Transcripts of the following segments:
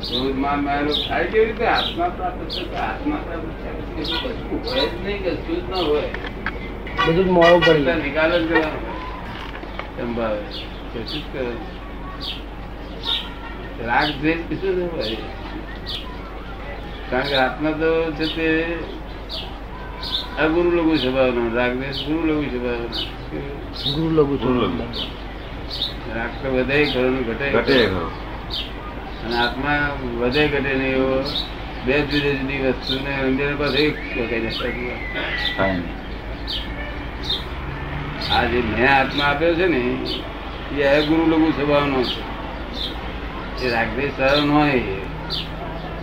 ક્રોધ માન માયેલો થાય કેવી રીતે આત્મા પ્રાપ્ત થશે આત્મા પ્રાપ્ત થયા કશું હોય જ નહીં કશું જ ન હોય બધું મોડું પડી નિકાલ જ કરવાનો. સંભાવે કશું જ કરવાનું. રાગ દ્વેષ કશું ન હોય કારણ કે આત્મા તો છે તે અગુરુ લઘુ સ્વભાવનો રાગ દ્વેષ ગુરુ લઘુ સ્વભાવનો ગુરુ લઘુ ગુરુ તો વધે ખરું ઘટે ઘટે. અને આત્મા વધે ઘટે ને એવો બે જુદી જુદી વસ્તુને અંદર પાસે એક વગાઈ. આ જે મેં આત્મા આપ્યો છે ને એ અગુરુ લઘુ સ્વભાવનો છે એ રાગદેશ સરળ ન હોય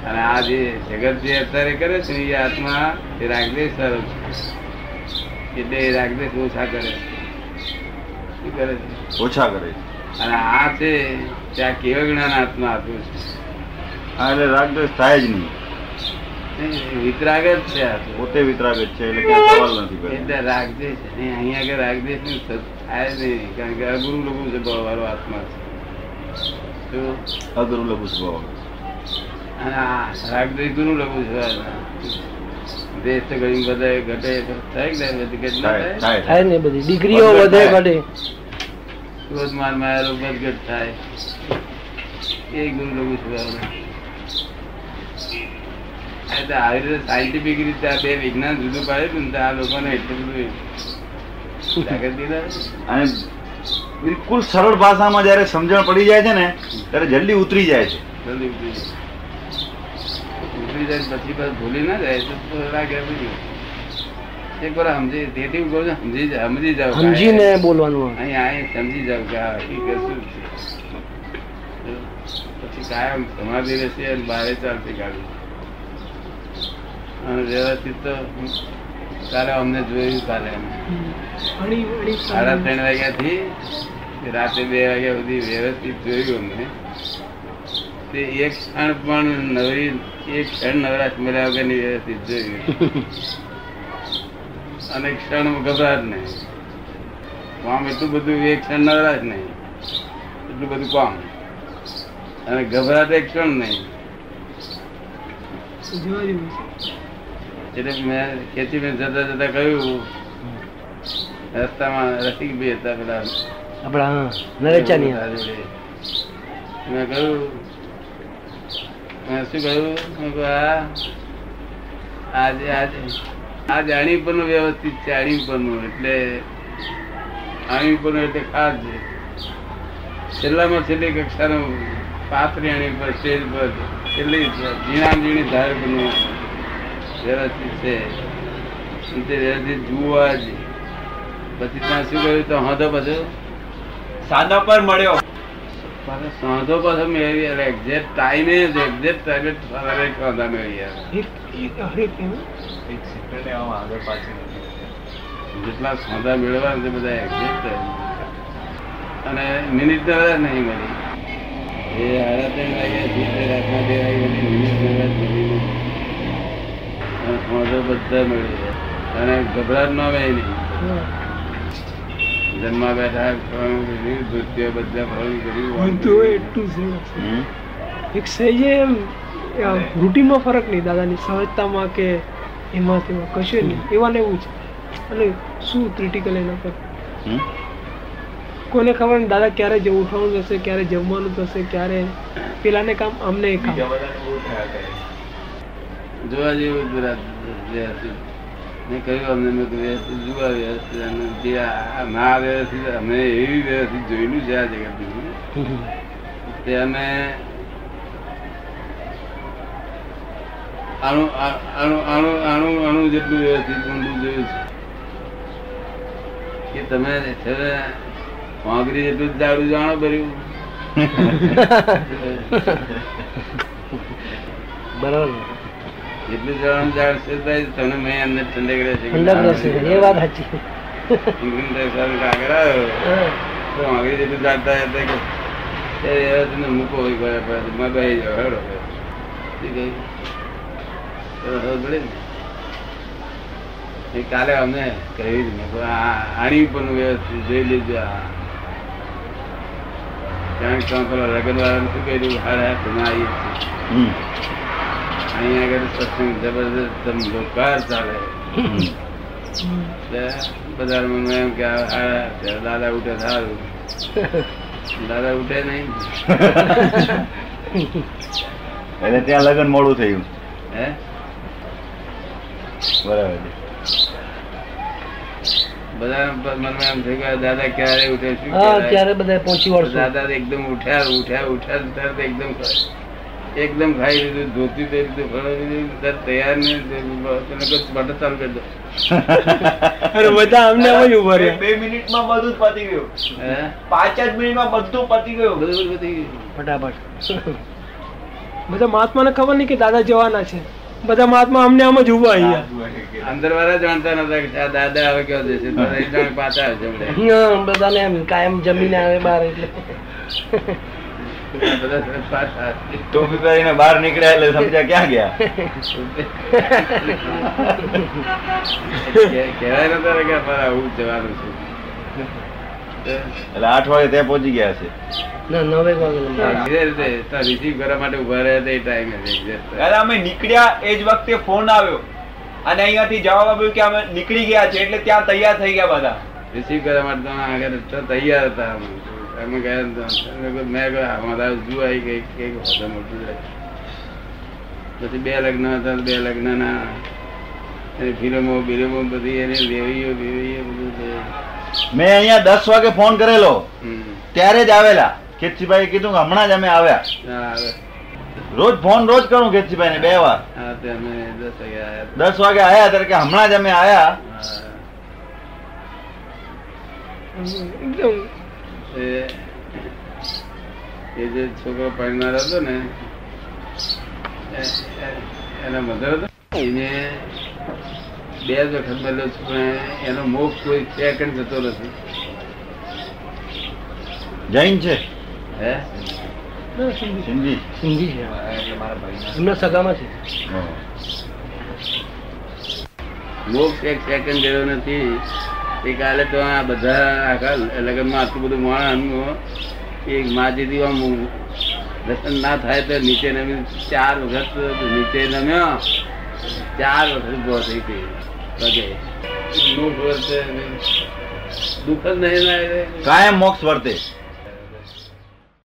અને આ જે જગત જે અત્યારે કરે છે ને એ આત્મા એ રાગદેશ સરળ છે એટલે એ રાગદેશ ઓછા કરે છે. શું કરે છે ઓછા કરે છે. અને આ છે ત્યાં કેવા જ્ઞાન આત્મા આપ્યું છે? એટલે રાગ દ્વેષ થાય જ નહીં. વિતરાગ જ છે પોતે વિતરાગ જ છે એટલે ક્યાં સવાલ નથી એટલે રાગ રાગદેશ અહીંયા આગળ રાગદેશનું થાય જ નહીં કારણ કે અગુરુ લઘુ સ્વભાવ વાળો આત્મા છે. અગુરુ લઘુ સ્વભાવ અને રાગ રાગદ્વેષ ગુરુ લઘુ સ્વભાવ દેશ તો ઘણી બધા ઘટે થાય ને બધી. ડિગ્રીઓ વધે ઘટે. ક્રોધ માર માયા બધગટ થાય. એ ગુરુ લઘુ એટલે આવી રીતે સાયન્ટિફિક રીતે આ બે વિજ્ઞાન જુદું પાડેલું ને આ લોકોને એટલું બધું જાગૃત અને બિલકુલ સરળ ભાષામાં જ્યારે સમજણ પડી જાય છે ને ત્યારે જલ્દી ઉતરી જાય છે. જલ્દી ઉતરી જાય. ઉતરી જાય પછી બસ ભૂલી ના જાય તો લાગે બધું. એક વાર સમજી તેથી કહું છું સમજી સમજી જાવ સમજીને બોલવાનું અહીં અહીં સમજી જાવ કે આ હકીકત શું છે. પછી કાયમ સમાધિ રહેશે અને બારે ચાલતી ગાડી. અને વ્યવસ્થિત તો કાલે અમને જોયું કાલે સાડા ત્રણ વાગ્યાથી રાતે બે વાગ્યા સુધી વ્યવસ્થિત જોયું અમને. તે એક ક્ષણ પણ નવરી એક ક્ષણ નવરાશ મળ્યા વગરની વ્યવસ્થિત જોયું. અને ક્ષણ ગભરાટ નહીં. કામ એટલું બધું એક ક્ષણ નવરાશ નહીં. એટલું બધું કામ. અને ગભરાટ એક ક્ષણ નહીં. એટલે મેં ખેતી મેં જતા જતા કહ્યું રસ્તામાં રસિકભાઈ હતા પેલા. આપણા નરેચાની. મેં કહ્યું મેં શું કહ્યું? આજે આજે. આ જાણી પણ વ્યવસ્થિત છે આણી પણ એટલે આણી પણ એટલે ખાસ છે. છેલ્લામાં છેલ્લી કક્ષાનો પાત્રી આણી પર સ્ટેજ પર છેલ્લી ઝીણા ઝીણી ધાર પણ વ્યવસ્થિત છે. તે વ્યવસ્થિત જુઓ જ. પછી ત્યાં શું કર્યું? તો હા પાછો. સાદો પર મળ્યો. સાંધો પાછો મેળવી એક્ઝેક્ટ ટાઈમે એક્ઝેક્ટ ટાઈમે સાંધા મેળવી આવે જેટલા સોદા મેળવવા છે બધા એક્ઝેક્ટ અને મિનિટ તો નહીં મળી. એ આરાધન વાગ્યા થી રાતના બે વાગ્યા સુધી મિનિટ નવરા મળી અને સોદો બધા મળી જાય. અને ગભરાટ ન આવે નહીં. જન્મા બેઠા ખાવાનું કર્યું નૃત્ય બધા ફરવાનું કર્યું છે. એક સહી એમ રૂટીનમાં ફરક નહીં દાદાની સહજતામાં કે એમાં તેમાં કશું નહીં એવા ને એવું છે અને શું ક્રિટિકલ એના પર? હમ? કોને ખબર નહીં દાદા ક્યારે જે ઉઠવાનું થશે ક્યારે જમવાનું થશે ક્યારે? પેલાને કામ અમને એ કામ. જોવા જેવું મેં કહ્યું અમને મેં કહ્યું વ્યવસ્થિત જોવા વ્યવસ્થિત અને જે આ ના વ્યવસ્થિત અમે એવી વ્યવસ્થિત જોયેલું છે આ જગતનું. તે અમે આણું અણુ અણુ જેટલું વ્યવસ્થિત ઊંડું જોયું છે. કે તમે છે ને વાંગરી જેટલું દારૂ જાણો ભર્યું બરાબર. એટલું જવાનું જાણશે તમને મેં અંદર ઠંડક રહેશે ઠંડક રહેશે એ વાત સાચી. કાગળ આવ્યો તો આગળ જેટલું જાણતા હતા કે મૂકો હોય પછી માં હેડો. છે? એ કાલે અમને કહ્યું જ મેં કહ્યું, આની ઉપરનું વ્યવસ્થિત જોઈ લેજો કારણ કે પેલો લગ્ન વાળાને શું કર્યું? હાર હાર તમે આવીએ અહીંયા આગળ સત્સંગ જબરદસ્ત ધમધોકાર ચાલે. બજારમાં મને એમ કે દાદા ઉઠે સારું. દાદા ઉઠે નહીં. એટલે ત્યાં લગ્ન મોડું થયું. હે? બરાબર બધા મનમાં એમ થયું કે દાદા ક્યારે ઉઠે શું હા બધા પહોંચી વળશું? દાદા એકદમ ઉઠ્યા ઉઠ્યા ઉઠ્યા તરત એકદમ ખાઈ- એકદમ ખાઈ લીધું ધોતી પહેરી લીધું ફળો લીધું તરત તૈયાર ને બટર ચાલુ કરી દો. અરે બધા અમને આમ ઊભા રહ્યા. બે મિનિટમાં બધું જ પતી ગયું. હે? પાંચ જ મિનિટમાં બધું પતી ગયું. બધું બધું પતી ગયું. ફટાફટ. બધા મહાત્માને ખબર નહીં કે દાદા જવાના છે. બધા મહાત્મા અમને આમ જ ઊભા અહીંયા. અંદર વાળા જાણતા નતા કે આ દાદા હવે કેવો જશે જાણે પાછા આવશે બધાને એમ કાયમ જમીને આવે બહાર એટલે. ટોપી પહેરીને બહાર નીકળ્યા એટલે સમજ્યા ક્યાં ગયા? કહેવાય નતા કે આવું જવાનું છે. એટલે આઠ વાગે ત્યાં પહોંચી ગયા છે ના નવે વાગે હા, બીજા રીતે તો રિસીવ કરવા માટે ઊભા રહ્યા હતા એ ટાઈમે જ exact. દાદા અમે નીકળ્યા એ જ વખતે ફોન આવ્યો અને અહીંયાથી જવાબ આપ્યો કે અમે નીકળી ગયા છે એટલે ત્યાં તૈયાર થઈ ગયા બધા રિસીવ કરવા માટે તો આગળ તૈયાર હતા અમે. ગયા મેં અમારા જુ આવી ગઈ કંઈક મોટું. પછી બે લગ્ન હતા બે લગ્નના ફિલ્મો બિલ્મો બધી એની દેવીઓ બેવીઓ બધું. મેં અહીંયા દસ વાગે ફોન કરેલો. ત્યારે જ આવેલા. કેતસીભાઈ કીધું કે હમણાં જ અમે આવ્યા. રોજ ફોન રોજ કરું કેતસીભાઈ ને બે વાર. હા, તે અમે દસ વાગે આવ્યા આયા ત્યારે કે હમણાં જ અમે આયા. એકદમ એ જે છોકરો પરણનાર હતો ને એના મધર હતો એને બે જ વખત મળ્યો છું પણ એનો મોક્ષ કોઈ સેકન્ડ જતો નથી. જૈન છે? હે? સિંધી. સિંધી. છે. મારા ભાઈના. એમના સગામાં છે. મોક્ષ એક સેકન્ડ ગયો નથી. તે કાલે તો આ બધા આખા લગ્નમાં આટલું બધું માણસ એક માજીથી આમ દર્શન ના થાય તો નીચે નમી ચાર વખત નીચે નમ્યો. ચાર વખત ઊભો થઈ ગઈ કાયમ મોક્ષ વર્તે.